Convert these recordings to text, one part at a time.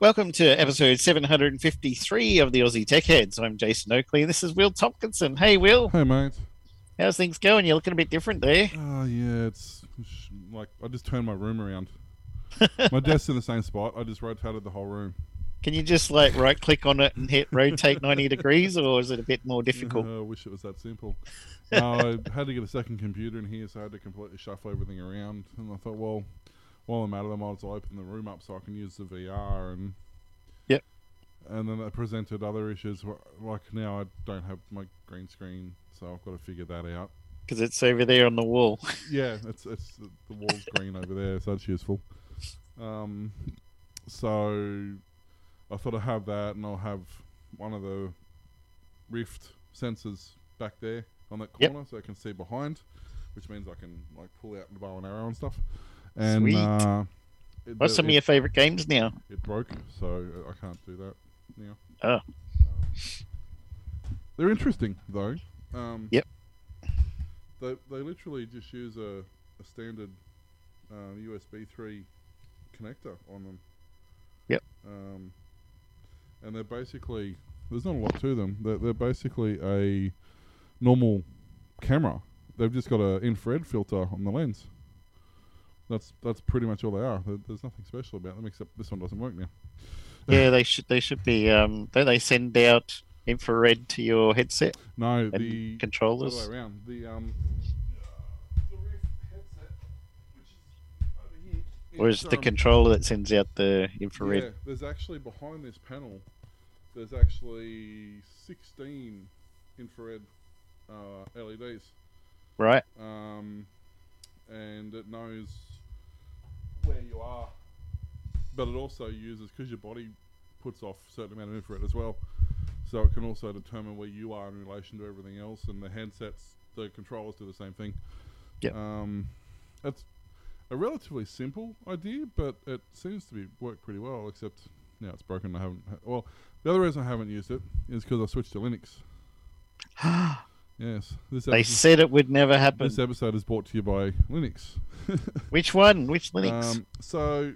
Welcome to episode 753 of the Aussie Tech Heads. I'm Jason Oakley. And this is Will Tompkinson. Hey, Will. Hey, mate. How's things going? You're looking a bit different there. Oh, yeah, it's like I just turned my room around. my desk's in the same spot. I just rotated the whole room. Can you just like right click on it and hit rotate 90 degrees, or is it a bit more difficult? I wish it was that simple. no, I had to get a second computer in here, so I had to completely shuffle everything around. And I thought, well, while I'm at it, I might as well open the room up so I can use the VR and. Yep. And then that presented other issues. Like now, I don't have my green screen, so I've got to figure that out. Because it's over there on the wall. Yeah, it's it's the, the wall's green over there, so that's useful. Um, so I thought I'd have that, and I'll have one of the Rift sensors back there on that Yep. corner, so I can see behind, which means I can like pull out the bow and arrow and stuff. And Sweet. uh, it, What's some of your favorite games now? it broke, so I can't do that now. Oh. Um, they're interesting though. Um, Yep. They they literally just use a, a standard uh, USB three connector on them. Yep. Um, and they're basically there's not a lot to them. They're, they're basically a normal camera. They've just got an infrared filter on the lens. That's that's pretty much all they are. There's nothing special about them except this one doesn't work now. Yeah, they should. They should be. Um, don't they send out infrared to your headset No, and the other controllers? way around. The um, the Rift headset, which is over here. Or is it the um, controller that sends out the infrared? Yeah, there's actually behind this panel. There's actually 16 infrared uh, LEDs, Right. um, and it knows where you are. But it also uses because your body puts off a certain amount of infrared as well, so it can also determine where you are in relation to everything else. And the handsets, the controllers do the same thing. Yep. Um, it's a relatively simple idea, but it seems to be work pretty well. Except now it's broken. I haven't. Ha- well, the other reason I haven't used it is because I switched to Linux. Yes, this They said it would never happen. this episode is brought to you by Linux. Which one? Which Linux? Um, so,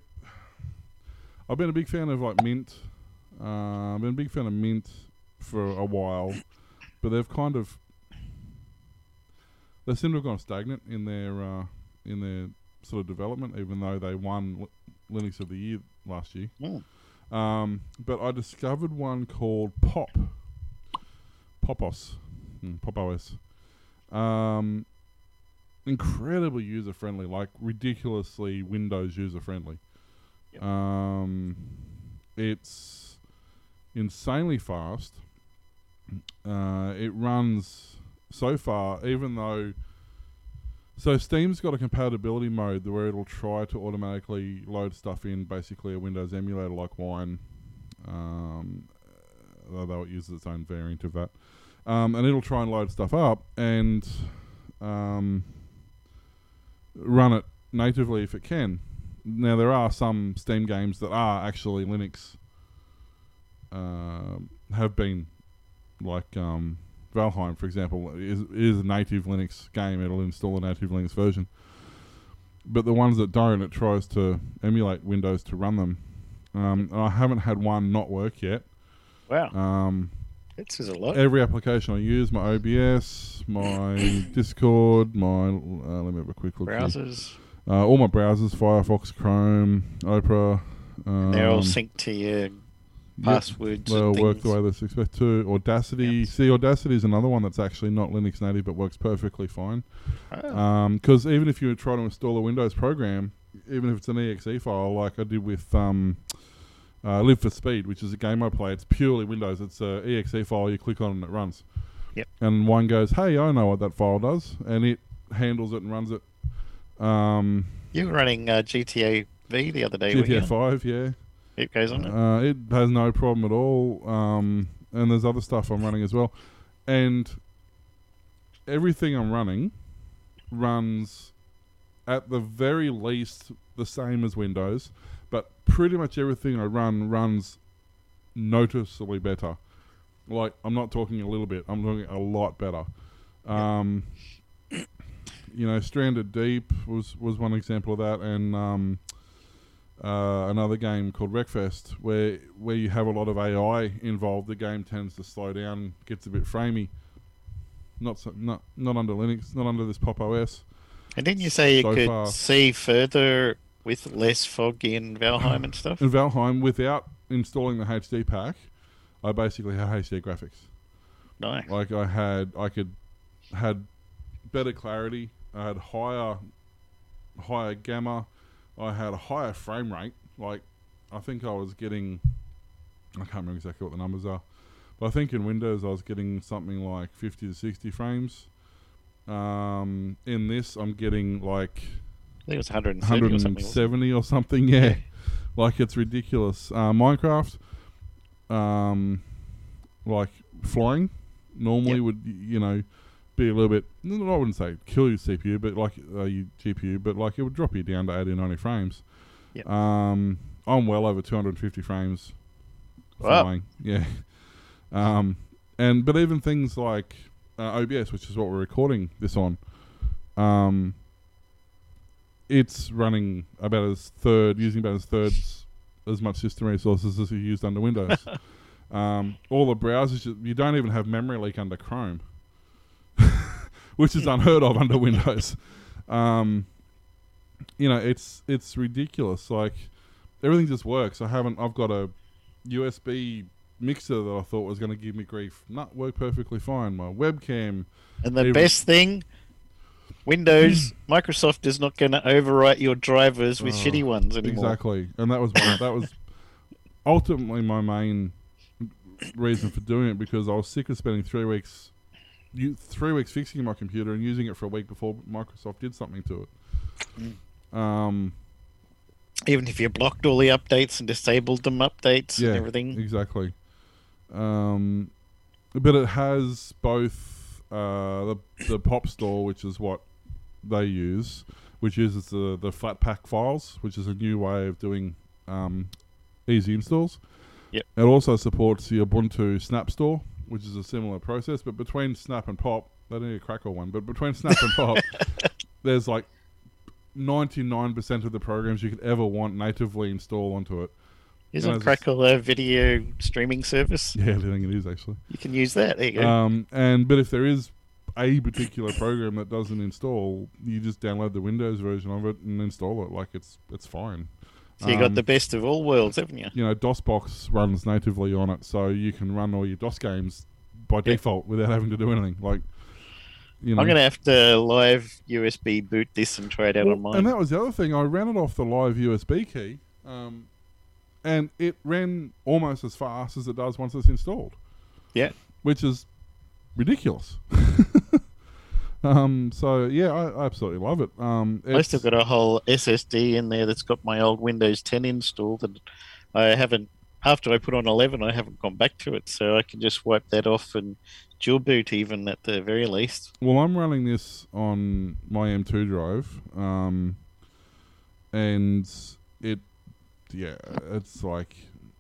I've been a big fan of like Mint. Uh, I've been a big fan of Mint for a while, but they've kind of they seem to have gone stagnant in their uh, in their sort of development, even though they won Li- Linux of the Year last year. Mm. Um, but I discovered one called Pop, Popos, Pop OS. Um, incredibly user friendly, like ridiculously Windows user friendly. Yep. Um, it's insanely fast. Uh, it runs so far, even though. So Steam's got a compatibility mode where it'll try to automatically load stuff in, basically a Windows emulator like Wine, um, although it uses its own variant of that, um, and it'll try and load stuff up and um, run it natively if it can. Now there are some Steam games that are actually Linux, um have been like um, Valheim, for example, is is a native Linux game. It'll install a native Linux version. But the ones that don't, it tries to emulate Windows to run them. Um, and I haven't had one not work yet. wow, Um, this is a lot. every application I use, my OBS, my Discord, my uh, let me have a quick look. Browsers. Uh, all my browsers: Firefox, Chrome, Opera. Um, They're all synced to your yep. passwords. They'll and work the way they're expected to. Audacity. Yep. See, Audacity is another one that's actually not Linux native but works perfectly fine. Oh, Because even if you try to install a Windows program, even if it's an exe file, like I did with um, uh, Live for Speed, which is a game I play, it's purely Windows. It's a exe file. You click on and it runs. Yep. And one goes, "Hey, I know what that file does," and it handles it and runs it. Um, you were running uh, GTA V the other day. GTA Five, yeah. It goes on it. Uh, it has no problem at all. Um, and there's other stuff I'm running as well. And everything I'm running runs at the very least the same as Windows, pretty much everything I run runs noticeably better. Like I'm not talking a little bit, I'm talking a lot better. Um, you know, Stranded Deep was was one example of that, and um, uh, another game called Wreckfest, where where you have a lot of AI involved. The game tends to slow down, gets a bit framey. Not so, not not under Linux, not under this Pop OS. And didn't you say you So could far. see further with less fog in Valheim and stuff? In Valheim, without installing the HD pack, I basically had HD graphics. Nice. Like I had, I could had better clarity. I had higher, higher gamma. I had a higher frame rate. Like I think I was getting, I can't remember exactly what the numbers are, but I think in Windows I was getting something like fifty to sixty frames. Um, in this, I'm getting like I think it was 130 or something. 170 or something. Yeah, like it's ridiculous. Uh, Minecraft, um, like flying, normally Yep. would you know be a little bit. I wouldn't say kill your CPU, but like uh, your GPU, but like it would drop you down to 80, 90 frames. Yep. Um, I'm well over 250 frames. Wow. Flying, yeah. Um, and but even things like uh, OBS, which is what we're recording this on, um, it's running about as third, using about as thirds as much system resources as you used under Windows. um, all the browsers, you- you don't even have memory leak under Chrome, which is unheard of under Windows. Um, you know, it's it's ridiculous. Like everything just works. I haven't. I've got a USB mixer that I thought was going to give me grief. Not work perfectly fine. My webcam. And the best thing, Windows, Microsoft is not going to overwrite your drivers with Oh, shitty ones anymore. Exactly, and that was my, that was ultimately my main reason for doing it because I was sick of spending three weeks, three weeks fixing my computer and using it for a week before Microsoft did something to it. Um, Even if you blocked all the updates and disabled them updates yeah, and everything. exactly. Um, but it has both uh, the the Pop Store, which is what they use, which uses the the Flatpak files, which is a new way of doing um, easy installs. Yep. It also supports the Ubuntu Snap Store, which is a similar process, but between Snap and Pop, they don't need a crackle one, but between Snap and Pop, there's like 99% of the programs you could ever want natively install onto it. Isn't Crackle a video streaming service? Yeah, I think it is actually. You can use that. There you go. Um, and but if there is a particular program that doesn't install, you just download the Windows version of it and install it. Like it's it's fine. so you um, got the best of all worlds, haven't you? You know, DOSBox runs natively on it, so you can run all your DOS games by default without having to do anything. Like, you know, I'm going to have to live USB boot this and try it out Well, on mine. And that was the other thing. I ran it off the live USB key, um, and it ran almost as fast as it does once it's installed. Yeah. which is ridiculous. um, so yeah, I, I absolutely love it. Um, I still got a whole SSD in there that's got my old Windows 10 installed, and I haven't. After I put on 11, I haven't gone back to it, so I can just wipe that off and dual boot even at the very least. Well, I'm running this on my M2 drive, um, and it, yeah, it's like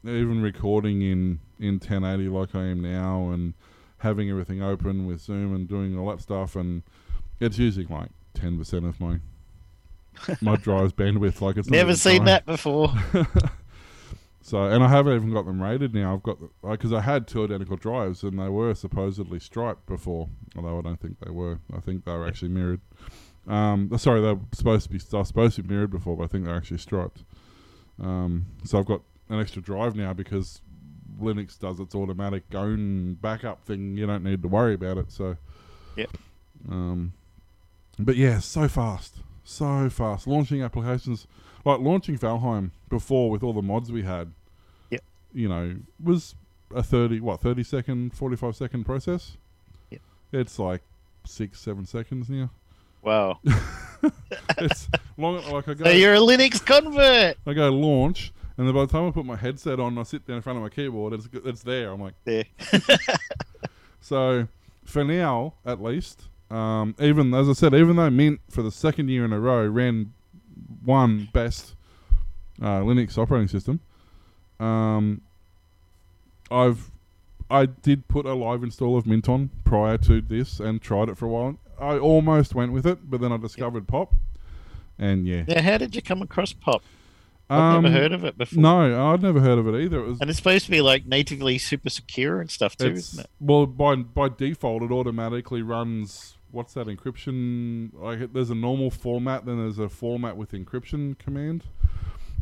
even recording in in 1080 like I am now, and having everything open with Zoom and doing all that stuff, and it's using like 10% of my my drive's bandwidth. Like it's Never seen trying. that before. So, and I haven't even got them rated now. I've got because I had two identical drives, and they were supposedly striped before, although I don't think they were. I think they were actually mirrored. Um, sorry, they were supposed to be. They were supposed to be mirrored before, but I think they're actually striped. Um, so I've got an extra drive now because Linux does its automatic own backup thing. You don't need to worry about it. So, Yep. Um, but yeah, so fast, so fast. Launching applications like launching Valheim before with all the mods we had. Yep. You know, was a thirty what thirty second, forty five second process. Yep. It's like six, seven seconds now. Wow. It's long. Like I go, So you're a Linux convert. I go launch, and then by the time I put my headset on, I sit down in front of my keyboard. It's it's there. I'm like, There. So for now, at least, um, even as I said, even though Mint for the second year in a row ran one best uh, Linux operating system, um, I've I did put a live install of Mint on prior to this and tried it for a while. I almost went with it, but then I discovered Pop, and yeah, Now, how did you come across Pop? I've Um, never heard of it before. No, I'd never heard of it either. It was And it's supposed to be like natively super secure and stuff too, isn't it? well by by default it automatically runs what's that encryption like there's a normal format then there's a format with encryption command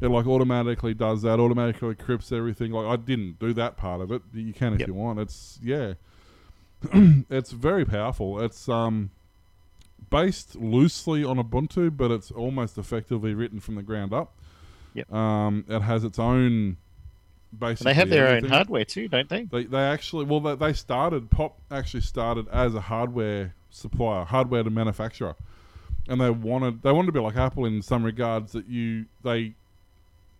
it like automatically does that automatically encrypts everything like i didn't do that part of it but you can if Yep. you want it's yeah it's very powerful it's um based loosely on ubuntu but it's almost effectively written from the ground up Yep. um it has its own And basically they have their own hardware too, don't they? They they actually well they, they started Pop actually started as a hardware supplier, hardware to manufacturer, and they wanted they wanted to be like Apple in some regards that you they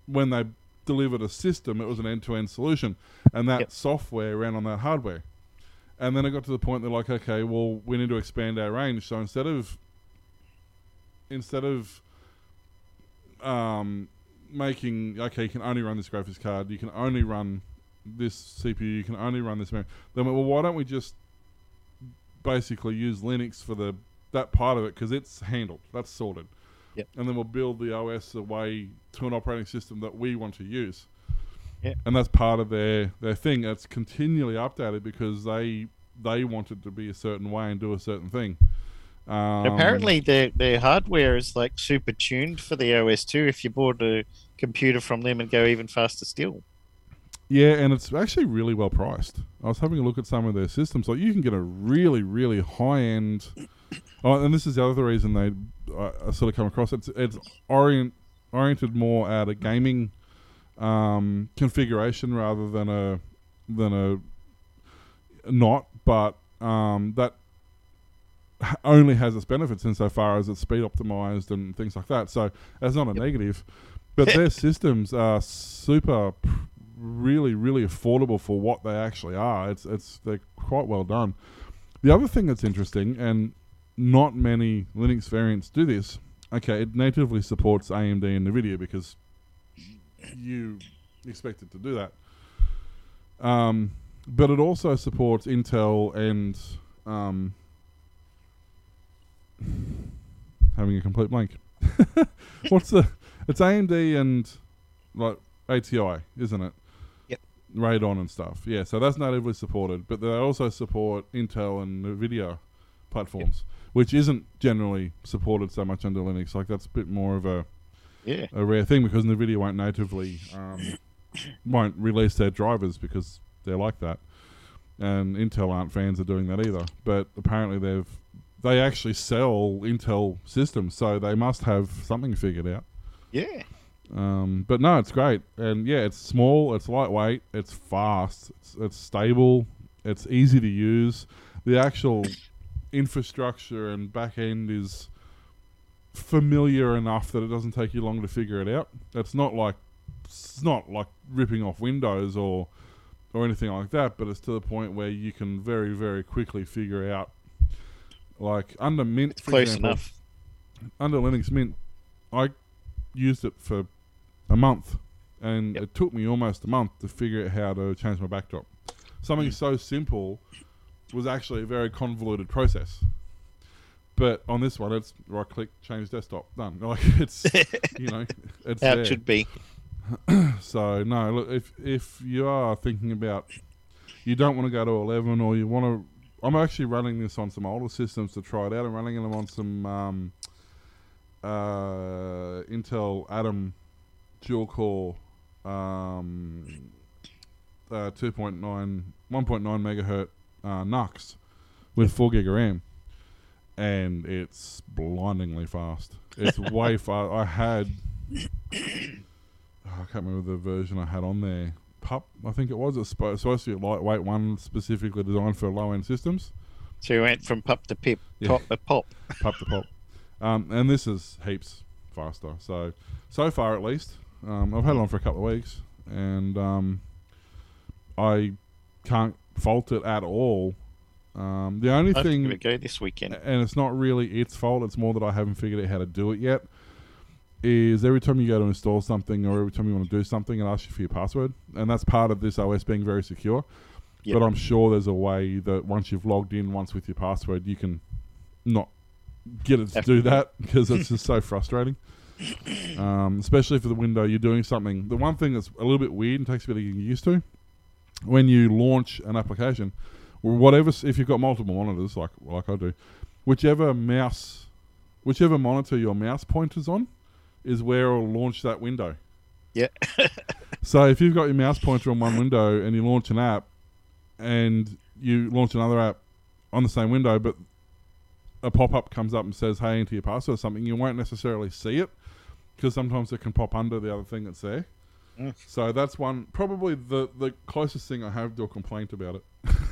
when they delivered a system it was an end to end solution, and that Yep. software ran on that hardware, and then it got to the point they're like okay well we need to expand our range so instead of instead of um making okay, you can only run this graphics card, you can only run this CPU, you can only run this memory. Then well, why don't we just basically use Linux for the that part of it because it's handled, that's sorted. Yep. And then we'll build the OS away to an operating system that we want to use. Yep. And that's part of their their thing. It's continually updated because they they wanted to be a certain way and do a certain thing. Um, Apparently, their their hardware is like super tuned for the OS too. If you bought a computer from them and go even faster still. Yeah, and it's actually really well priced. I was having a look at some of their systems. Like you can get a really, really high end. Oh, and this is the other reason they uh, I sort of come across it's it's orient oriented more at a gaming um, configuration rather than a than a not, but um, that only has its benefits insofar as it's speed optimized and things like that. So that's not a negative. But their systems are super, really, really affordable for what they actually are. It's it's they're quite well done. The other thing that's interesting, and not many Linux variants do this. Okay, it natively supports AMD and NVIDIA because you expect it to do that. Um, but it also supports Intel and um, having a complete blank. What's the? It's AMD and like ATI, isn't it? Yep. Radeon and stuff. Yeah, so that's natively supported, but they also support Intel and NVIDIA platforms, which isn't generally supported so much under Linux. Like that's a bit more of a Yeah, a rare thing because NVIDIA won't natively um, won't release their drivers because they're like that, and Intel aren't fans of doing that either. But apparently they've they actually sell Intel systems, so they must have something figured out. yeah. Um, but no, it's great, and yeah, it's small, it's lightweight, it's fast, it's, it's stable, it's easy to use. The actual infrastructure and back end is familiar enough that it doesn't take you long to figure it out. It's not like it's not like ripping off Windows or or anything like that, but it's to the point where you can very very quickly figure out. Like under Mint, It's for close example, enough. under Linux Mint, I used it for a month, and Yep. it took me almost a month to figure out how to change my backdrop. Something Mm. so simple was actually a very convoluted process. But on this one, it's right click, change desktop, done. Like it's you know, it's How it should be. So no, look if if you are thinking about you don't want to go to eleven or you want to, I'm actually running this on some older systems to try it out. I'm running them on some um, uh, Intel Atom dual core um, uh, 2.9 1.9 megahertz uh, NUCs with four gig of RAM, and it's blindingly fast. It's way fast. I had oh, I can't remember the version I had on there. Pup, I think it was. It's supposed to be a lightweight one, specifically designed for low end systems. So you went from pup to pip, Yeah. pop to pop. Pup to pop. Um, and this is heaps faster. So, so far at least, um, I've had it on for a couple of weeks, and um, I can't fault it at all. Um, the only I have to thing go this weekend. and it's not really its fault. It's more that I haven't figured out how to do it yet. Is every time you go to install something or every time you want to do something, it asks you for your password, and that's part of this OS being very secure. Yep. But I'm sure there's a way that once you've logged in once with your password, you can not get it to do that because it's just so frustrating. um, especially for the window you're doing something. The one thing that's a little bit weird and takes a bit of getting used to when you launch an application, whatever, if you've got multiple monitors like like I do, whichever mouse, whichever monitor your mouse pointer's on, is where it'll launch that window. Yeah. So if you've got your mouse pointer on one window and you launch an app, and you launch another app on the same window, but a pop up comes up and says, "Hey, enter your password" or something, you won't necessarily see it because sometimes it can pop under the other thing that's there. Mm. So that's one probably the the closest thing I have to a complaint about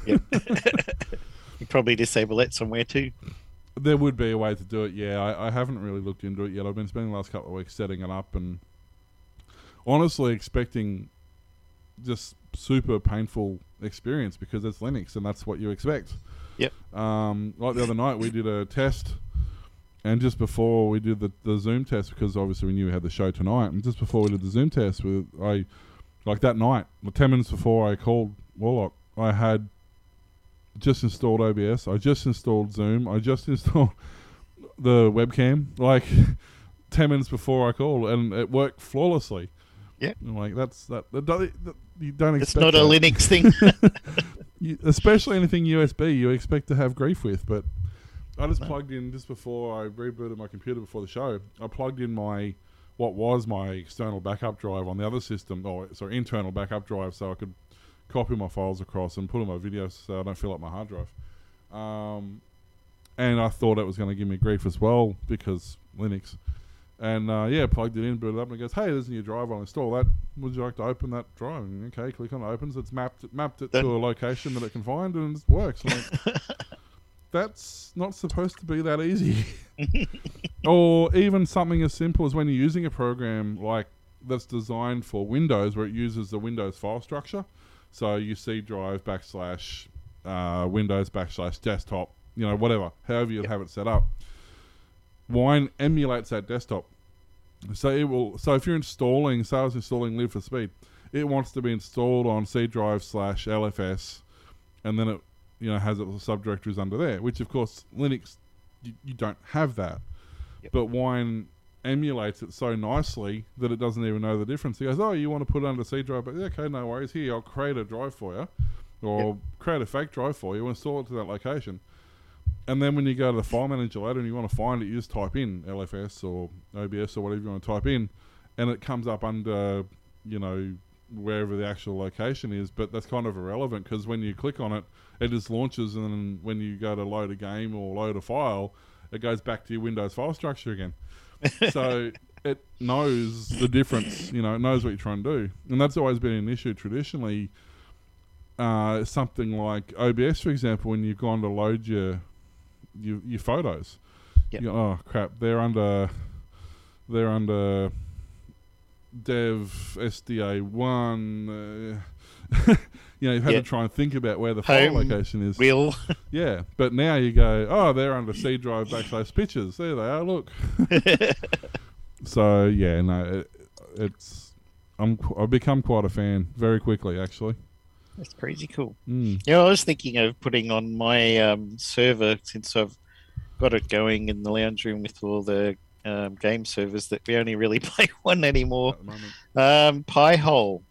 it. You probably disable that somewhere too. There would be a way to do it. Yeah, I, I haven't really looked into it yet. I've been spending the last couple of weeks setting it up and honestly expecting just super painful experience because it's Linux and that's what you expect. Yep. Um, like the other night, we did a test, and just before we did the, the Zoom test, because obviously we knew we had the show tonight, and just before we did the Zoom test, with I like that night, ten minutes before I called Warlock, I had just installed OBS. I just installed Zoom. I just installed the webcam. Like ten minutes before I called, and it worked flawlessly. Yeah. I'm like that's that. that, that, that you don't expect. It's not a. Linux thing. You, especially anything USB, you expect to have grief with. But I just No. plugged in just before I rebooted my computer before the show. I plugged in my what was my external backup drive on the other system, or sorry, internal backup drive, so I could copy my files across and put in my videos so I don't fill up my hard drive. Um, and I thought it was going to give me grief as well because Linux. And uh, yeah, plugged it in, booted it up, and it goes, "Hey, there's a new drive. I'll install that. Would you like to open that drive?" And, okay, click on it, opens. It's mapped mapped it That- to a location that it can find, and it works. Like, That's not supposed to be that easy. or even something as simple as when you're using a program like that's designed for Windows, where it uses the Windows file structure. So you see drive backslash uh, Windows backslash desktop, you know, whatever, however you'd Yep. have it set up. Wine emulates that desktop. So it will. So if you're installing, say I was installing Live for Speed, it wants to be installed on C drive slash LFS, and then it, you know, has its subdirectories under there. Which of course Linux, you, you don't have that. Yep. But Wine emulates it so nicely that it doesn't even know the difference. He goes, "Oh, you want to put it under C drive? But yeah, okay, no worries. Here, I'll create a drive for you, or create a fake drive for you, and install it to that location." And then when you go to the file manager later and you want to find it, you just type in LFS or OBS or whatever you want to type in, and it comes up under, you know, wherever the actual location is. But that's kind of irrelevant because when you click on it, it just launches, and then when you go to load a game or load a file, it goes back to your Windows file structure again. so it knows the difference. You know, it knows what you're trying to do, and that's always been an issue traditionally. Uh, something like OBS, for example, when you've gone to load your your, your photos, Yep. you go, oh crap, they're under they're under Dev SDA one. Uh, you know, you've had Yep. to try and think about where the file location is. Real. Yeah, but now you go, oh, they're under C drive backslash pictures. There they are. Look. So yeah, no, it, it's I'm I've become quite a fan very quickly actually. That's crazy cool. Mm. Yeah, I was thinking of putting on my um, server since I've got it going in the lounge room with all the um, game servers that we only really play one anymore. Um, Pi-hole,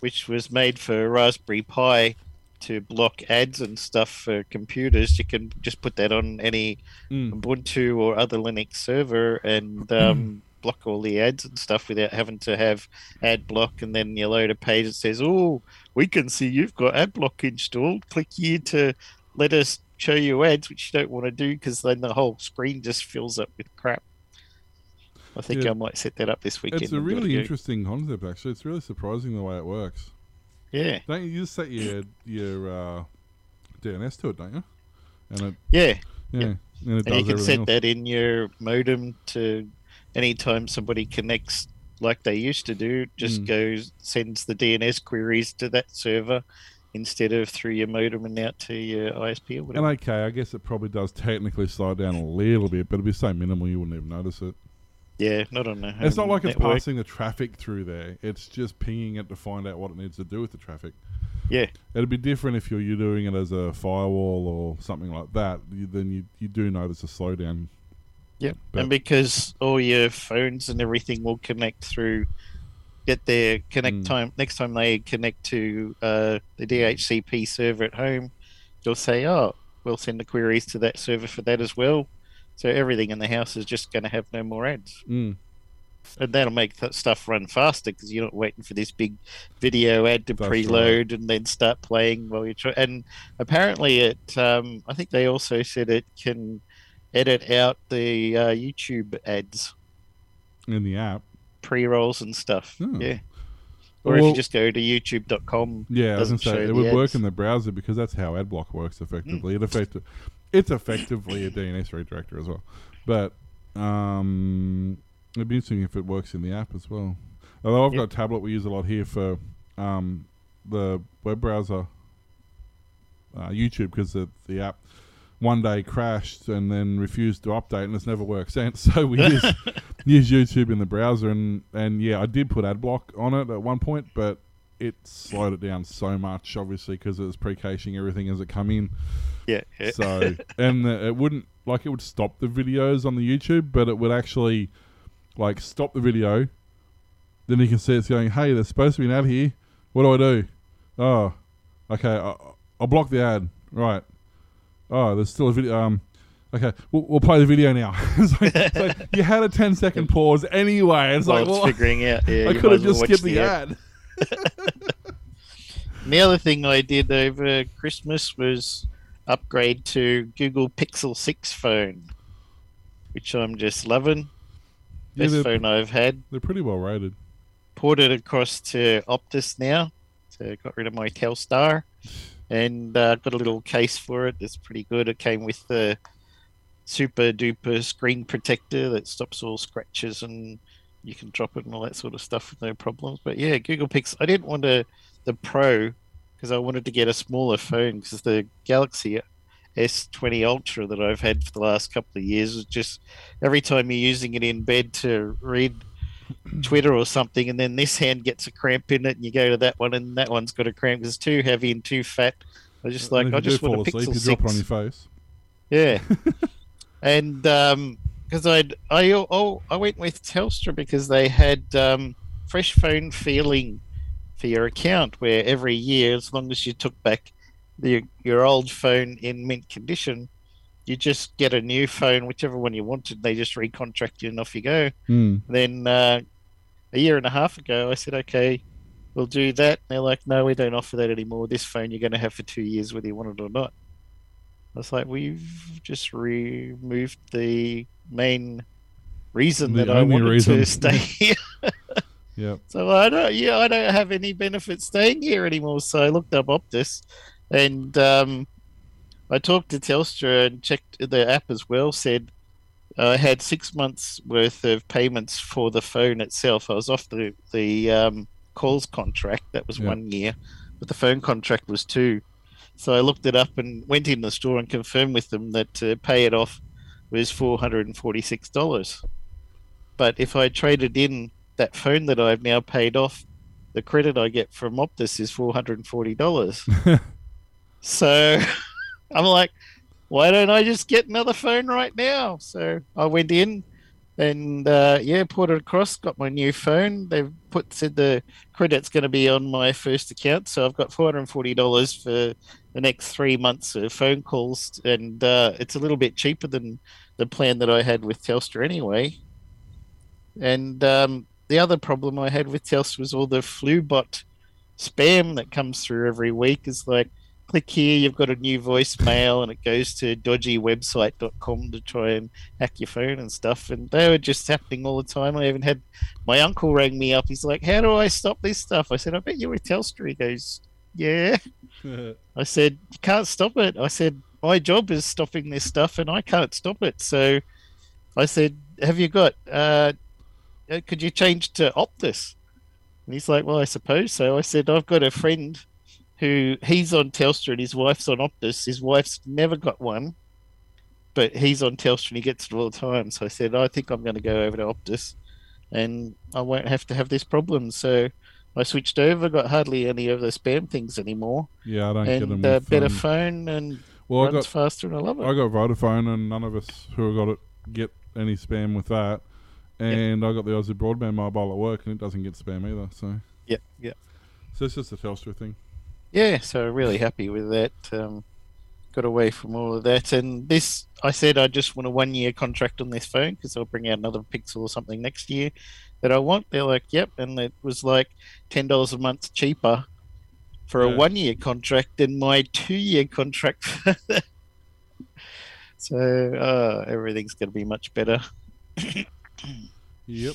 which was made for Raspberry Pi to block ads and stuff for computers. You can just put that on any Mm. Ubuntu or other Linux server and um, block all the ads and stuff without having to have ad block. And then you load a page that says, "Oh, we can see you've got ad block installed. Click here to let us show you ads," which you don't want to do because then the whole screen just fills up with crap. I think Yeah. I might set that up this weekend. It's a and really interesting concept actually. It's really surprising the way it works. Yeah, Don't you just set your your uh, DNS to it, don't you? And it yeah. yeah, and it And you can set else. that in your modem to anytime somebody connects like they used to do, just Mm. goes sends the DNS queries to that server instead of through your modem and out to your ISP or And okay, I guess it probably does technically slow down a little bit, but it'd be so minimal you wouldn't even notice it. Yeah, not on a it's not like it's network. passing the traffic through there. It's just pinging it to find out what it needs to do with the traffic. Yeah, It'd be different if you're, you're doing it as a firewall or something like that. You, then you you do notice a slowdown. Yep. But- and because all your phones and everything will connect through, get their connect Mm. time next time they connect to uh, the DHCP server at home, you'll say, "Oh, we'll send the queries to that server for that as well." So everything in the house is just going to have no more ads, Mm. and that'll make that stuff run faster because you're not waiting for this big video ad to That's preload and then start playing while you're trying. And apparently, it um, I think they also said it can edit out the uh, YouTube ads, In the app. pre rolls and stuff. Hmm. Yeah. Or if you just go to YouTube.com, Yeah, I was doesn't gonna say it would work in the browser because that's how AdBlock works effectively. It effective, it's effectively a DNS redirector as well. But um, it'd be interesting if it works in the app as well. Although I've Yep. got a tablet we use a lot here for um, the web browser, uh, YouTube, because the, the app one day crashed and then refused to update and it's never worked since. So we use use YouTube in the browser and and yeah, I did put AdBlock on it at one point, but it slowed it down so much, obviously, because it was pre-caching everything as it come in. yeah, yeah. So and the, it wouldn't like it would stop the videos on the YouTube, but it would actually like stop the video. Then you can see it's going, "Hey, there's supposed to be an ad here. What do I do? Oh, okay, I, I'll block the ad. Right. Oh, there's still a video. Um, okay, we'll, we'll play the video now. it's like, it's like you had a 10 second pause anyway. It's While like, it's well, figuring out. Yeah, I could have well just skipped the ad. ad. The other thing I did over Christmas was upgrade to Google Pixel 6 phone, which I'm just loving. Yeah, Best phone I've had. they're pretty well rated. Ported across to Optus now. So got rid of my Telstra and uh, got a little case for it. It's pretty good. It came with the super duper screen protector that stops all scratches and you can drop it and all that sort of stuff with no problems. But yeah, Google Pixel. I didn't want a, the Pro because I wanted to get a smaller phone because the Galaxy S20 Ultra that I've had for the last couple of years is just every time you're using it in bed to read Twitter or something, and then this hand gets a cramp in it, and you go to that one, and that one's got a cramp because it's too heavy and too fat. I was just like, I just want a fall Pixel asleep, you drop it on 6. your face. Yeah. and um because I'd I oh I went with Telstra because they had um, fresh phone feeling for your account, where every year, as long as you took back the, your old phone in mint condition, you just get a new phone, whichever one you wanted. They just recontract you, and off you go. Hmm. Then uh, a year and a half ago, I said, okay, we'll do that. And they're like, no, we don't offer that anymore. This phone you're going to have for two years, whether you want it or not. I was like, we've just removed the main reason The that I wanted reason. to stay here. Yep. So I don't, yeah, I don't have any benefit staying here anymore. So I looked up Optus, and um, I talked to Telstra and checked the app as well. Said I had six months worth of payments for the phone itself. I was off the the um, calls contract. That was Yeah. one year, but the phone contract was two. So I looked it up and went in the store and confirmed with them that to pay it off was four hundred and forty six dollars. But if I traded in that phone that I've now paid off, the credit I get from Optus is four hundred and forty dollars. so I'm like, why don't I just get another phone right now? So I went in and uh, yeah, it across, got my new phone. They've put said the credit's going to be on my first account, so I've got four hundred and forty dollars for the next three months of phone calls, and uh, it's a little bit cheaper than the plan that I had with Telstra anyway. And um, the other problem I had with Telstra was all the flu bot spam that comes through every week. Is like, click here, you've got a new voicemail, and it goes to dodgywebsite.com to try and hack your phone and stuff. And they were just happening all the time. I even had my uncle rang me up. He's like, "How do I stop this stuff?" I said, "I bet you're with Telstra." He goes, "Yeah." I said, "You can't stop it." I said, "My job is stopping this stuff, and I can't stop it." So, I said, "Have you got? Uh, uh, could you change to Optus?" And he's like, "Well, I suppose so." I said, "I've got a friend who he's on Telstra and his wife's on Optus. His wife's never got one, but he's on Telstra and he gets it all the time." So I said, "I think I'm going to go over to Optus, and I won't have to have this problem." So. I switched over, got hardly any of the spam things anymore Yeah, I don't get them. and uh, better um, phone and well, I runs got faster, and I love it. I got Vodafone, and none of us who have got it get any spam with that. And I got the Aussie Broadband mobile at work, and it doesn't get spam either. So, yeah, yep. so it's just a Telstra thing. Yeah, so really happy with that. Um, got away from all of that, and this I said I just want a one year contract on this phone because I'll bring out another Pixel or something next year that I want. They're like, yep, and it was like ten dollars a month cheaper for a one year contract than my two year contract. so uh, everything's going to be much better. Yep.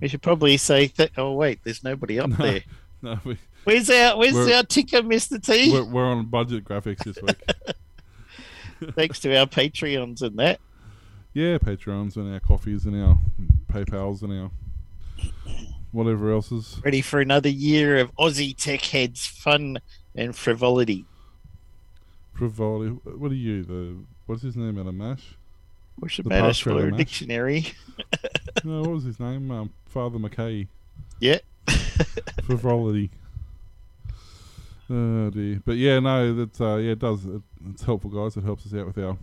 We should probably say, th- oh wait, there's nobody up No. there. No, we, Where's our Where's our ticker, Mister T? we're, we're on budget graphics this week. Thanks to our Patreons and that. yeah, Patreons and our coffees and our PayPal's and our whatever else is. ready for another year of Aussie tech heads fun and frivolity. Frivolity. What are you? The what's his name? Out of Mash? What's the past for dictionary? no, what was his name? Um, Father McKay. Yeah. Frivolity. Oh dear. But yeah, no, that uh, yeah, it does. It, it's helpful, guys. It helps us out with our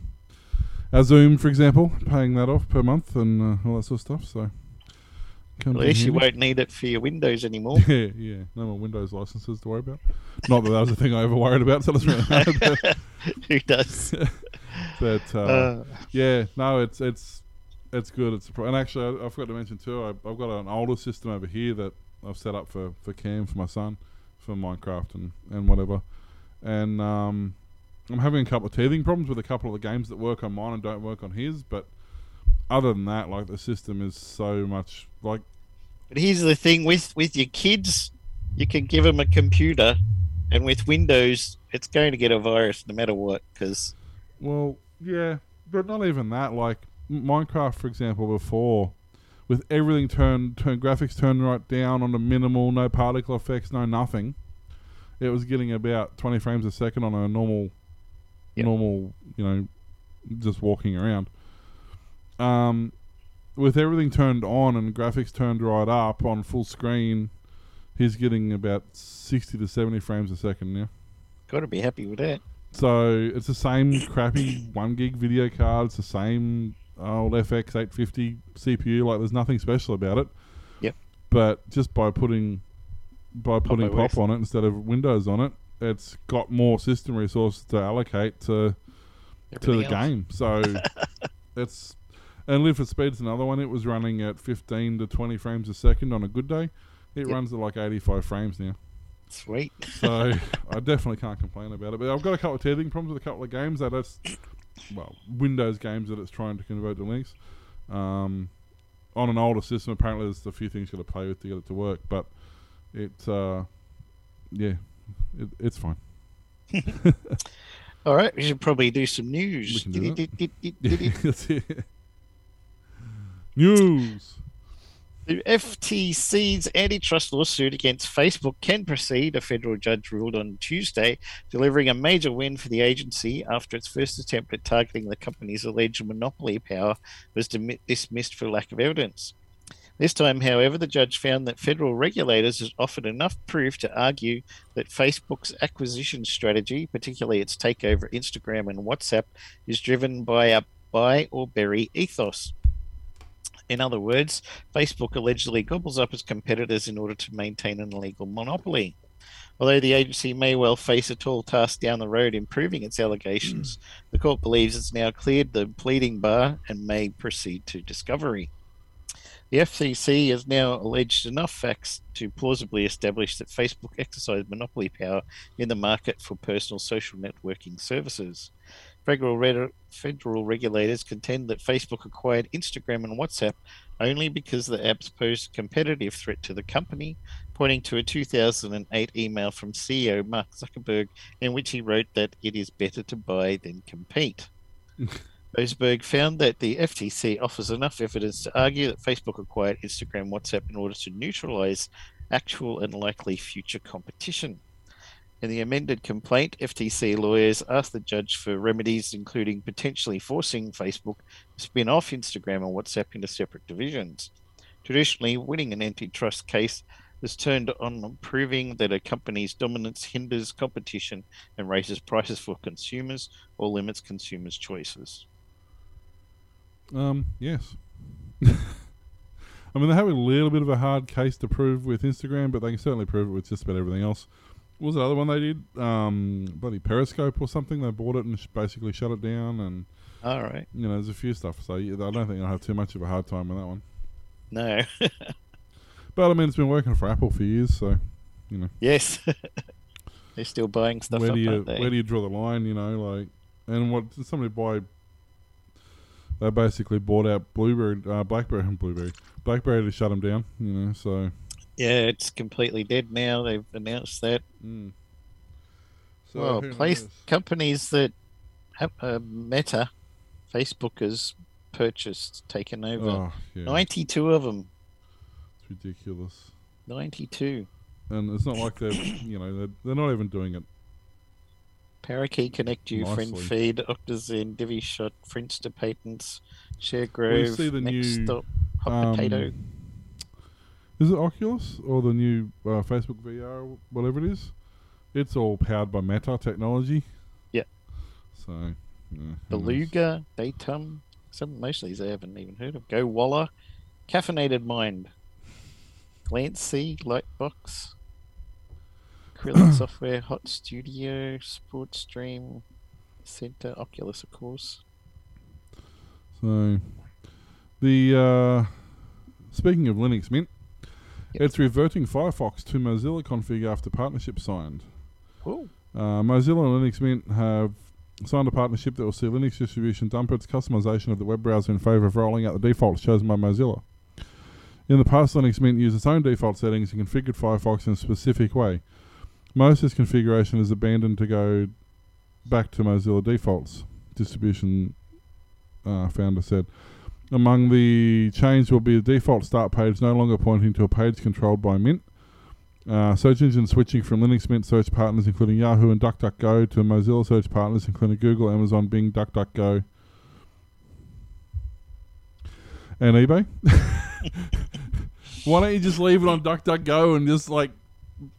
our Zoom, for example, paying that off per month and uh, all that sort of stuff. So, At least you won't need it for your Windows anymore. Yeah, yeah. No more Windows licenses to worry about. Not that that was a thing I ever worried about, so that's really hard. Who does? but uh, Uh, yeah, no, it's it's it's good. It's a pro- and actually, I, I forgot to mention too. I, I've got an older system over here that I've set up for for Cam for my son for Minecraft and and whatever. And um, I'm having a couple of teething problems with a couple of the games that work on mine and don't work on his. But other than that, like the system is so much like but here's the thing with with your kids, you can give them a computer, and with Windows, it's going to get a virus no matter what. Because Well, yeah, but not even that. Like Minecraft, for example, before, with everything turned, turned graphics turned right down on the minimal, no particle effects, no nothing. It was getting about twenty frames a second on a normal, Yep. normal, you know, just walking around. Um, with everything turned on and graphics turned right up on full screen, he's getting about sixty to seventy frames a second now. got to be happy with that. So it's the same crappy one gig video card. It's the same old FX 850 CPU. Like there's nothing special about it. Yep. But just by putting by putting OS. pop on it instead of Windows on it, it's got more system resources to allocate to to the else. game. So it's and Live for Speed's another one. It was running at 15 to 20 frames a second on a good day. It Yep. runs at like 85 frames now. Sweet. So I definitely can't complain about it. But I've got a couple of teething problems with a couple of games that it's well Windows games that it's trying to convert to Linux. Um, on an older system, apparently there's a few things you got to play with to get it to work. But it, uh, yeah, it, it's fine. All right, we should probably do some news. do that. The. News. FTC's antitrust lawsuit against Facebook can proceed, a federal judge ruled on Tuesday, delivering a major win for the agency after its first attempt at targeting the company's alleged monopoly power was dismissed for lack of evidence. This time, however, the judge found that federal regulators had offered enough proof to argue that Facebook's acquisition strategy, particularly its takeover Instagram and WhatsApp, is driven by a buy or bury ethos. In other words, Facebook allegedly gobbles up its competitors in order to maintain an illegal monopoly. Although the agency may well face a tall task down the road in proving its allegations, the court believes it's now cleared the pleading bar and may proceed to discovery. The FCC has now alleged enough facts to plausibly establish that Facebook exercised monopoly power in the market for personal social networking services. Federal, re- federal regulators contend that Facebook acquired Instagram and WhatsApp only because the apps posed a competitive threat to the company, pointing to a 2008 email from CEO Mark Zuckerberg in which he wrote that it is better to buy than compete. Boasberg found that the FTC offers enough evidence to argue that Facebook acquired Instagram WhatsApp in order to neutralize actual and likely future competition. In the amended complaint, FTC lawyers asked the judge for remedies, including potentially forcing Facebook to spin off Instagram and WhatsApp into separate divisions. Traditionally, winning an antitrust case is turned on proving that a company's dominance hinders competition and raises prices for consumers or limits consumers' choices. Um, yes. I mean, they have a little bit of a hard case to prove with Instagram, but they can certainly prove it with just about everything else. What was the other one they did? Um, bloody Periscope or something. They bought it and sh- basically shut it down, and All right. you know, there's a few stuff. So yeah, I don't think I'll have too much of a hard time with that one. No. But I mean, it's been working for Apple for years, so you know. yes. They're still buying stuff where up, do you where do you draw the line? You know, like, and what did somebody buy? They basically bought out Blueberry, uh, BlackBerry, and Blueberry, BlackBerry to shut them down. You know, so. yeah, it's completely dead now. They've announced that. Mm. So well, place knows? companies that have uh, Meta, Facebook has purchased, taken over. Oh, yeah, 92 of them. it's ridiculous. 92. And it's not like they're, you know, they're, they're not even doing it. Parakeet Connect You, Friend Nicely. Feed, Octazen, Divvyshot, Friendster Patents, Share ShareGrove, see the new, Nextstop, Hot Potato. Um, is it Oculus or the new uh, Facebook VR, whatever it is? It's all powered by Meta technology. Yeah. So, yeah, knows? Beluga, Daytum. Some most of these I haven't even heard of. Gowalla, Caffeinated Mind, Glancee, Lightbox, Acrylic Software, Hot Studio, Sports Stream, Center, Oculus, of course. So, the uh, speaking of Linux Mint, Yep. it's reverting Firefox to Mozilla config after partnership signed. Oh, Uh, Mozilla and Linux Mint have signed a partnership that will see Linux distribution dump its customization of the web browser in favor of rolling out the defaults chosen by Mozilla. In the past, Linux Mint used its own default settings and configured Firefox in a specific way. This configuration is abandoned to go back to Mozilla defaults, distribution uh, founder said. Among the change will be the default start page no longer pointing to a page controlled by Mint. Uh, search engine switching from Linux Mint search partners including Yahoo and DuckDuckGo to Mozilla search partners including Google, Amazon, Bing, DuckDuckGo, and eBay. Why don't you just leave it on DuckDuckGo and just like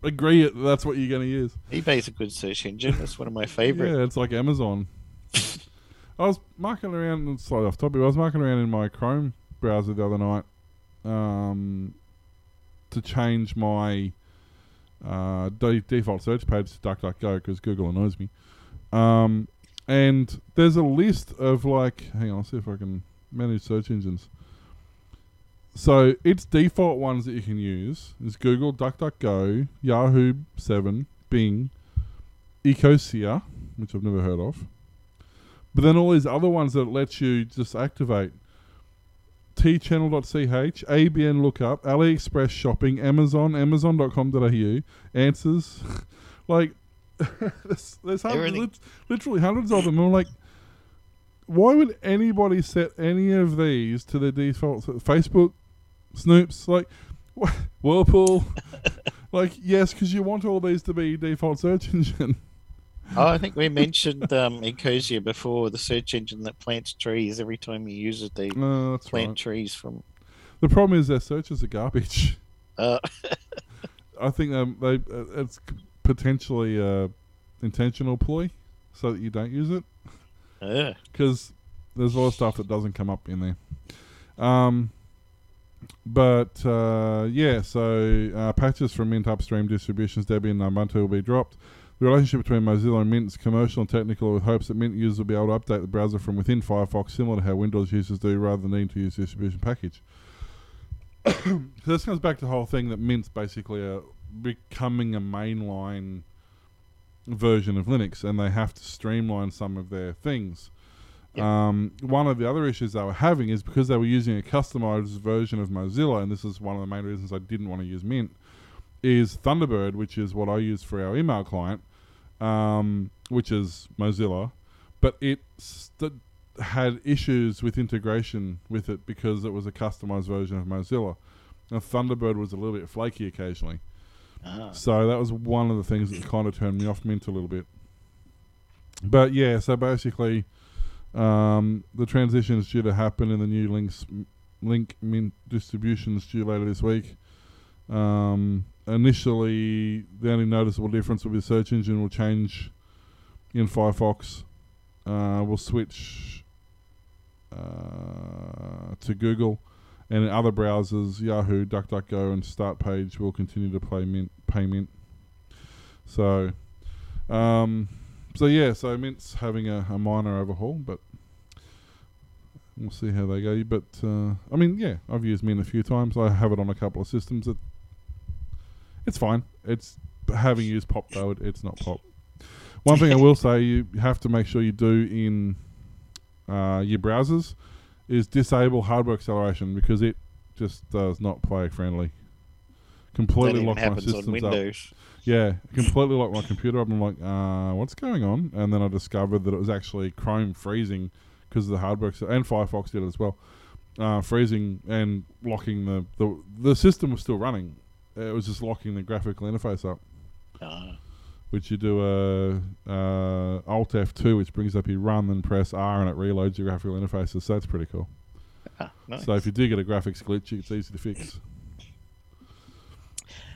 agree it that's what you're going to use? eBay's a good search engine. That's one of my favorite. Yeah, it's like Amazon. I was marking around, and slightly off topic, I was marking around in my Chrome browser the other night um, to change my uh, de- default search page to DuckDuckGo because Google annoys me. Um, and there's a list of like, hang on, I'll see if I can manage search engines. So its default ones that you can use is Google, DuckDuckGo, Yahoo 7, Bing, Ecosia, which I've never heard of. But then all these other ones that lets you just activate. tchannel.ch, ABN lookup, AliExpress shopping, Amazon, Amazon.com.au, answers. like, there's, there's hundreds, lit- literally hundreds of them. I'm like, why would anybody set any of these to their default? Facebook, Snoops, like, Whirlpool. like, yes, because you want all these to be default search engine. Oh, I think we mentioned um, Ecosia before, the search engine that plants trees. Every time you use it, they No, plant right. trees from. The problem is their searches are garbage. Uh, I think um, they uh, it's potentially a intentional ploy so that you don't use it uh, because there's a lot of stuff that doesn't come up in there. Um, but uh, yeah, so uh, patches from Mint upstream distributions Debian and Ubuntu will be dropped. The relationship between Mozilla and Mint is commercial and technical, with hopes that Mint users will be able to update the browser from within Firefox, similar to how Windows users do, rather than needing to use the distribution package. so this comes back to the whole thing that Mint's basically a, becoming a mainline version of Linux, and they have to streamline some of their things. Yeah. Um, one of the other issues they were having is because they were using a customized version of Mozilla, and this is one of the main reasons I didn't want to use Mint, is Thunderbird, which is what I use for our email client, um, which is Mozilla, but it st- had issues with integration with it because it was a customized version of Mozilla. And Thunderbird was a little bit flaky occasionally. ah, So that was one of the things that kind of turned me off Mint a little bit. But yeah, so basically, um, the transition is due to happen in the new links link Mint distributions due later this week. Um, initially, the only noticeable difference will be the search engine will change in Firefox. Uh, we'll switch uh, to Google, and in other browsers, Yahoo, DuckDuckGo, and Startpage will continue to play Mint, pay Mint. So, um, so yeah, so Mint's having a, a minor overhaul, but we'll see how they go. But uh, I mean, yeah, I've used Mint a few times. I have it on a couple of systems. It, it's fine. It's having used Pop though, it, it's not Pop. One thing I will say, you have to make sure you do in uh, your browsers is disable hardware acceleration because it just does not play friendly. Completely that lock my systems up. Yeah, completely locked my computer up. I'm like, uh, what's going on? And then I discovered that it was actually Chrome freezing because of the hardware, and Firefox did it as well, uh, freezing and locking the, the the system was still running. It was just locking the graphical interface up, Uh, which you do a uh, Alt F2, which brings up your run, then press R, and it reloads your graphical interfaces. So that's pretty cool. ah, nice. So if you do get a graphics glitch, it's easy to fix.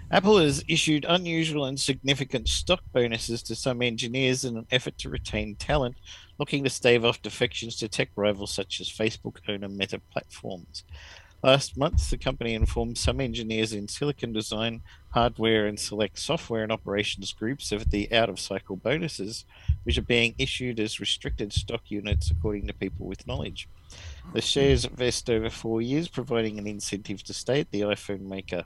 Apple has issued unusual and significant stock bonuses to some engineers in an effort to retain talent, looking to stave off defections to tech rivals such as Facebook owner Meta Platforms. Last month, the company informed some engineers in silicon design, hardware, and select software and operations groups of the out of cycle bonuses, which are being issued as restricted stock units according to people with knowledge. The shares vest over four years, providing an incentive to stay at the iPhone maker.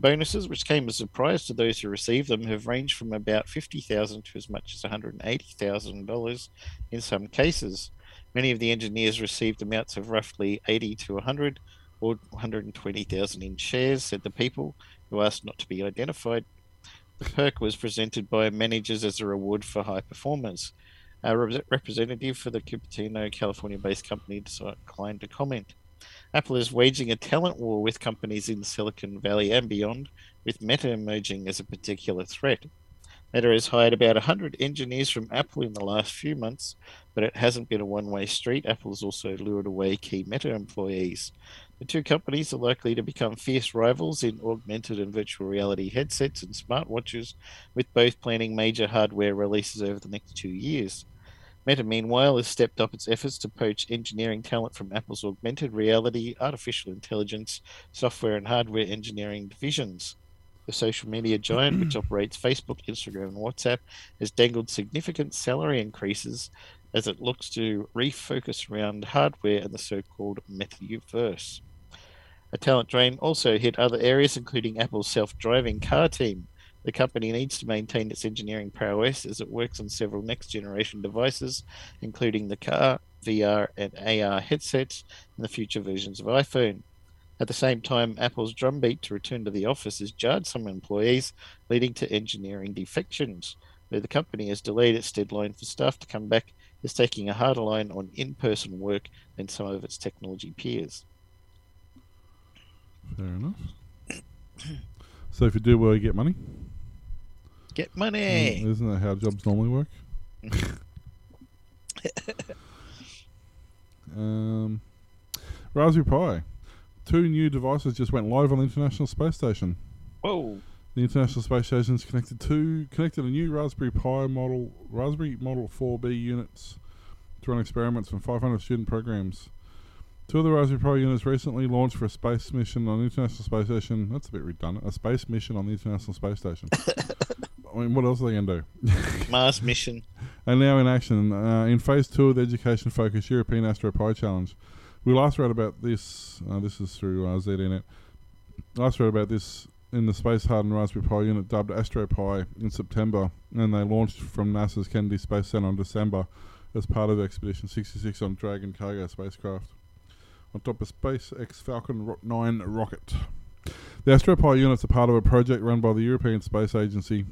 Bonuses, which came as a surprise to those who received them, have ranged from about 50,000 to as much as $180,000 in some cases. Many of the engineers received amounts of roughly 80 to 100 or 120,000 in shares, said the people who asked not to be identified. The perk was presented by managers as a reward for high performers. A rep- representative for the Cupertino, California based company declined to comment. Apple is waging a talent war with companies in Silicon Valley and beyond, with Meta emerging as a particular threat. Meta has hired about 100 engineers from Apple in the last few months, but it hasn't been a one way street. Apple has also lured away key Meta employees. The two companies are likely to become fierce rivals in augmented and virtual reality headsets and smartwatches, with both planning major hardware releases over the next two years. Meta, meanwhile, has stepped up its efforts to poach engineering talent from Apple's augmented reality, artificial intelligence, software, and hardware engineering divisions. The social media giant, which operates Facebook, Instagram, and WhatsApp, has dangled significant salary increases as it looks to refocus around hardware and the so called metaverse. A talent drain also hit other areas, including Apple's self driving car team. The company needs to maintain its engineering prowess as it works on several next generation devices, including the car, VR, and AR headsets, and the future versions of iPhone. At the same time, Apple's drumbeat to return to the office has jarred some employees, leading to engineering defections. Where the company has delayed its deadline for staff to come back, is taking a harder line on in person work than some of its technology peers. Fair enough. So if you do well, you get money. Get money! Isn't that how jobs normally work? um, Raspberry Pi. Two new devices just went live on the International Space Station. Whoa! The International Space Station's connected to connected a new Raspberry Pi model Raspberry Model 4B units to run experiments from 500 student programs. Two of the Raspberry Pi units recently launched for a space mission on the International Space Station. That's a bit redundant. A space mission on the International Space Station. I mean, what else are they going to do? Mars mission. and now in action uh, in phase two of the education focused European Astro Pi Challenge. We last read about this. Uh, this is through uh, ZDNet. Last read about this in the space hardened Raspberry Pi unit dubbed Astro Pi in September, and they launched from NASA's Kennedy Space Center in December as part of Expedition 66 on Dragon cargo spacecraft on top of SpaceX Falcon 9 rocket. The Astro Pi units are part of a project run by the European Space Agency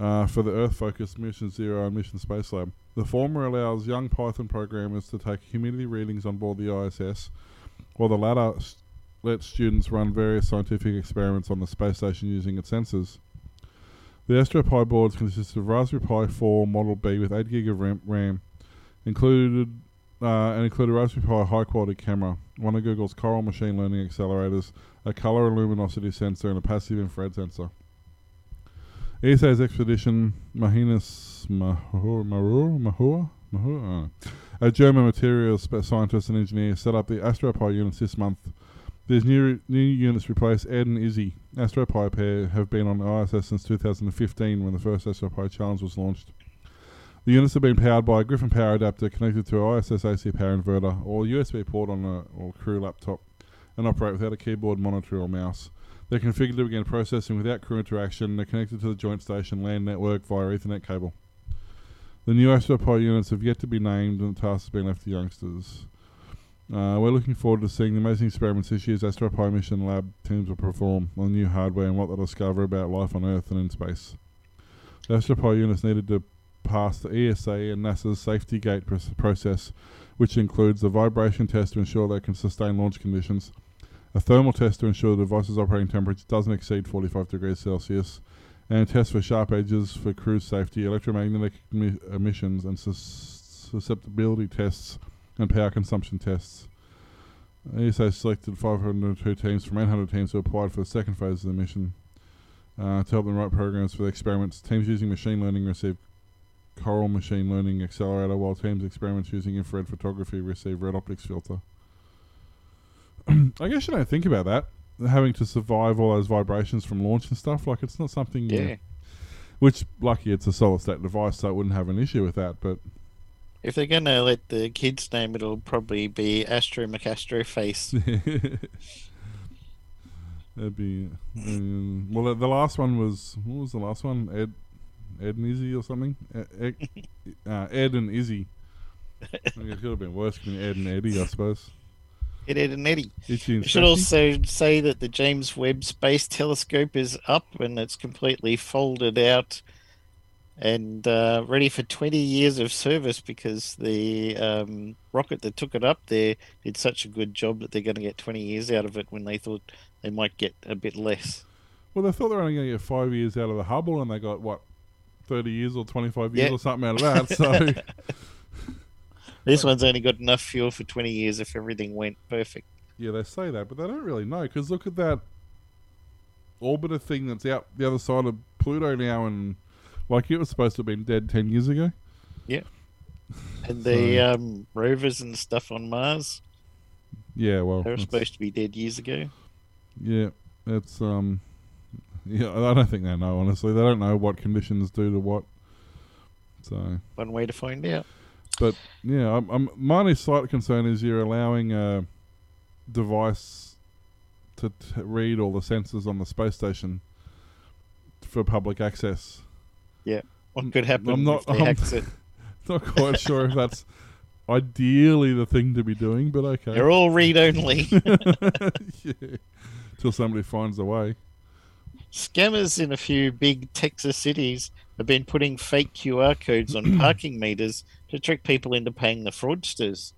uh, for the Earth focused Mission Zero and Mission Space Lab. The former allows young Python programmers to take humidity readings on board the ISS, while the latter s- lets students run various scientific experiments on the space station using its sensors. The Astro Pi boards consist of Raspberry Pi 4 Model B with 8 gig of RAM, RAM included uh, and include a Raspberry Pi high quality camera, one of Google's Coral machine learning accelerators, a color and luminosity sensor, and a passive infrared sensor. ESA's expedition Maurer Maurer uh, A German materials scientist and engineer set up the AstroPi units this month. These new new units replace Ed and Izzy. AstroPi pair have been on ISS since 2015 when the first AstroPi Challenge was launched. The units have been powered by a Griffin power adapter connected to an ISS AC power inverter or USB port on a or crew laptop and operate without a keyboard, monitor, or mouse. They're configured to begin processing without crew interaction. They're connected to the joint station LAN network via Ethernet cable. The new AstroPi units have yet to be named, and the task has been left to youngsters. Uh, we're looking forward to seeing the amazing experiments this year's AstroPi mission lab teams will perform on new hardware and what they'll discover about life on Earth and in space. The AstroPi units needed to pass the ESA and NASA's safety gate pr- process, which includes a vibration test to ensure they can sustain launch conditions, a thermal test to ensure the device's operating temperature doesn't exceed 45 degrees Celsius, and a test for sharp edges for cruise safety, electromagnetic emi- emissions, and sus- susceptibility tests and power consumption tests. ESA selected 502 teams from 800 teams who applied for the second phase of the mission. Uh, to help them write programs for the experiments, teams using machine learning received Coral Machine Learning Accelerator, while teams experiments using infrared photography receive red optics filter. I guess you don't think about that, having to survive all those vibrations from launch and stuff. Like it's not something. you- Yeah. which lucky it's a solid state device, so it wouldn't have an issue with that. But If they're gonna let the kids name, it'll probably be Astro McAstro Face. That'd be um, well. The, the last one was what was the last one? Ed, Ed and Izzy or something. Ed, uh, Ed and Izzy. I it could have been worse. than Ed and Eddie, I suppose. Ed, Ed and Eddie. Itchy and We should also say that the James Webb Space Telescope is up and it's completely folded out and uh, ready for 20 years of service because the um, rocket that took it up there did such a good job that they're going to get 20 years out of it when they thought they might get a bit less. Well, they thought they were only going to get five years out of the Hubble, and they got what, thirty years or twenty-five years Yeah. or something out of that. So This one's only got enough fuel for 20 years if everything went perfect. yeah, they say that, but they don't really know because look at that orbiter thing that's out the other side of Pluto now, and like it was supposed to have been dead ten years ago. Yeah. And the um, rovers and stuff on Mars, Yeah, well, they were supposed to be dead years ago. Yeah, it's um, yeah. I don't think they know. Honestly, they don't know what conditions do to what. So, One way to find out. But yeah, I'm, I'm, my only slight concern is you're allowing a device to t- read all the sensors on the space station for public access. Yeah, what could happen I'm not- if they I'm- hacks it? Not quite sure if that's ideally the thing to be doing, but okay. They're all read only. yeah. Till somebody finds a way. Scammers in a few big Texas cities have been putting fake QR codes on parking meters to trick people into paying the fraudsters.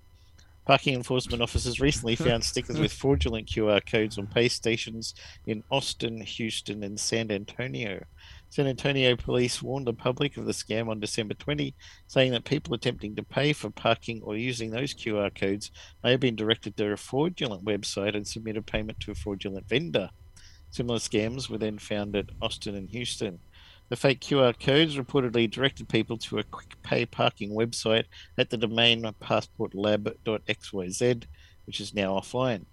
Parking enforcement officers recently found stickers with fraudulent QR codes on pay stations in Austin, Houston, and San Antonio. San Antonio police warned the public of the scam on December 20, saying that people attempting to pay for parking or using those QR codes may have been directed to a fraudulent website and submitted a payment to a fraudulent vendor. Similar scams were then found at Austin and Houston. The fake QR codes reportedly directed people to a quick pay parking website at the domain passportlab.xyz, which is now offline.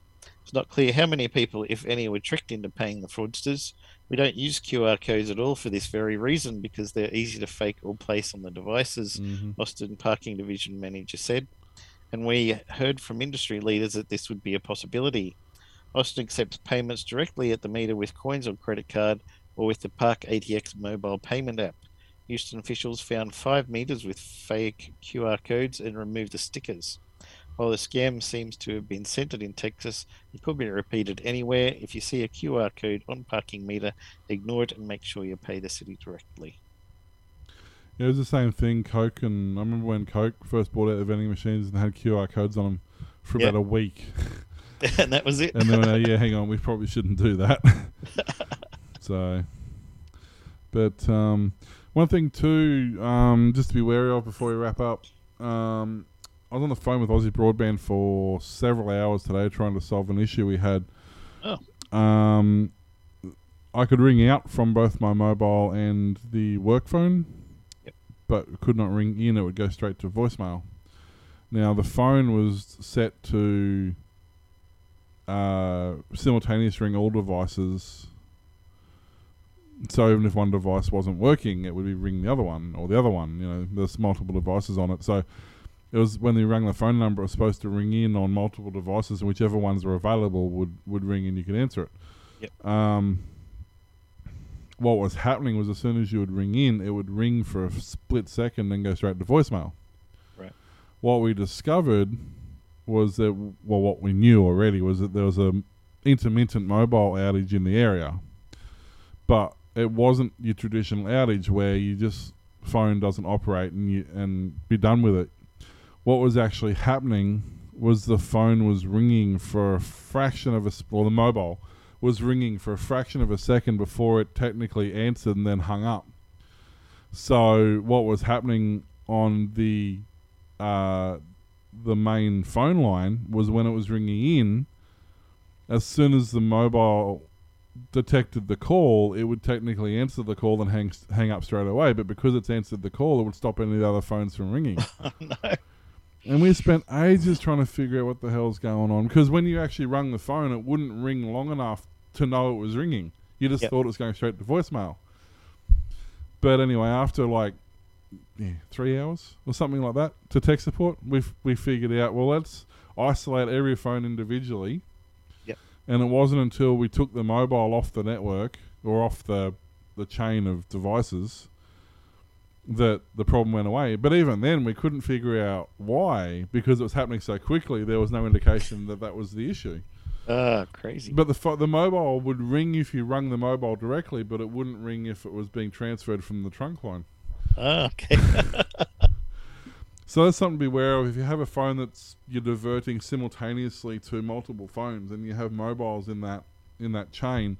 It's not clear how many people, if any, were tricked into paying the fraudsters. We don't use QR codes at all for this very reason because they're easy to fake or place on the devices, Mhm. Austin Parking Division manager said. And we heard from industry leaders that this would be a possibility. Austin accepts payments directly at the meter with coins or credit card or with the Park ATX mobile payment app. Houston officials found five meters with fake QR codes and removed the stickers. While the scam seems to have been centered in Texas, it could be repeated anywhere. If you see a QR code on parking meter, ignore it and make sure you pay the city directly. Yeah, it was the same thing. Coke and I remember when Coke first bought out the vending machines and had QR codes on them for Yeah. about a week, and that was it. and then uh, yeah, hang on, we probably shouldn't do that. so, but um, one thing too, um, just to be wary of before we wrap up. Um, I was on the phone with Aussie Broadband for several hours today trying to solve an issue we had. Oh. Um, I could ring out from both my mobile and the work phone, but could not ring in. It would go straight to voicemail. Now the phone was set to uh, simultaneous ring all devices. So even if one device wasn't working, it would be ring the other one or the other one. You know, there's multiple devices on it. So it was when they rang the phone number, it was supposed to ring in on multiple devices, and whichever ones were available would would ring, and you could answer it. Yep. Um, what was happening was as soon as you would ring in, it would ring for a split second and go straight to voicemail. Right. What we discovered was that well, what we knew already was that there was a intermittent mobile outage in the area, but it wasn't your traditional outage where you just phone doesn't operate and you and be done with it. What was actually happening was the phone was ringing for a fraction of a or the mobile was ringing for a fraction of a second before it technically answered and then hung up. So what was happening on the uh, the main phone line was when it was ringing in, as soon as the mobile detected the call, it would technically answer the call and hang hang up straight away. But because it's answered the call, it would stop any of the other phones from ringing. Oh, no. And we spent ages trying to figure out what the hell's going on. Because when you actually rung the phone, it wouldn't ring long enough to know it was ringing. You just Yep. thought it was going straight to voicemail. But anyway, after like yeah, three hours or something like that to tech support, we we figured out well let's isolate every phone individually. And it wasn't until we took the mobile off the network or off the the chain of devices that the problem went away. But even then, we couldn't figure out why because it was happening so quickly. There was no indication that that was the issue. Ah, crazy. But the pho- the mobile would ring if you rung the mobile directly, but it wouldn't ring if it was being transferred from the trunk line. Ah, okay. So that's something to be aware of. If you have a phone that's you're diverting simultaneously to multiple phones, and you have mobiles in that in that chain,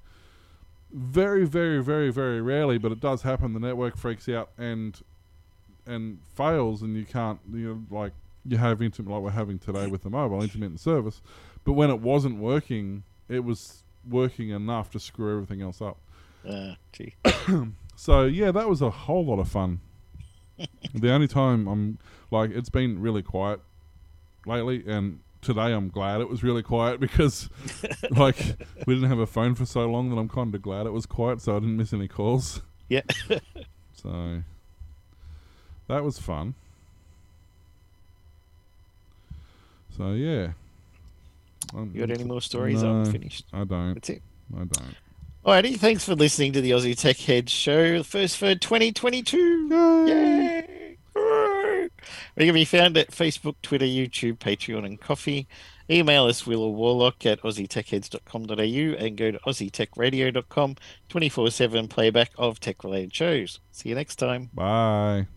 very, very, very, very rarely, but it does happen. The network freaks out and and fails, and you can't you know, like you have intermittent like we're having today with the mobile intermittent service. But when it wasn't working, it was working enough to screw everything else up. Ah, gee. So yeah, that was a whole lot of fun. the only time I'm like, it's been really quiet lately, and today I'm glad it was really quiet because like we didn't have a phone for so long that I'm kind of glad it was quiet, so I didn't miss any calls. Yeah. So that was fun. So yeah. Um, You got any more stories? No. I'm finished. I don't. That's it. I don't. Alrighty, thanks for listening to the Aussie Tech Head Show, the first for 2022. Yay! Woo! We can be found at Facebook, Twitter, YouTube, Patreon, and Ko-fi. Email us, Will or Warlock, at aussietechheads.com.au and go to aussietechradio.com, 24 7 playback of tech related shows. See you next time. Bye.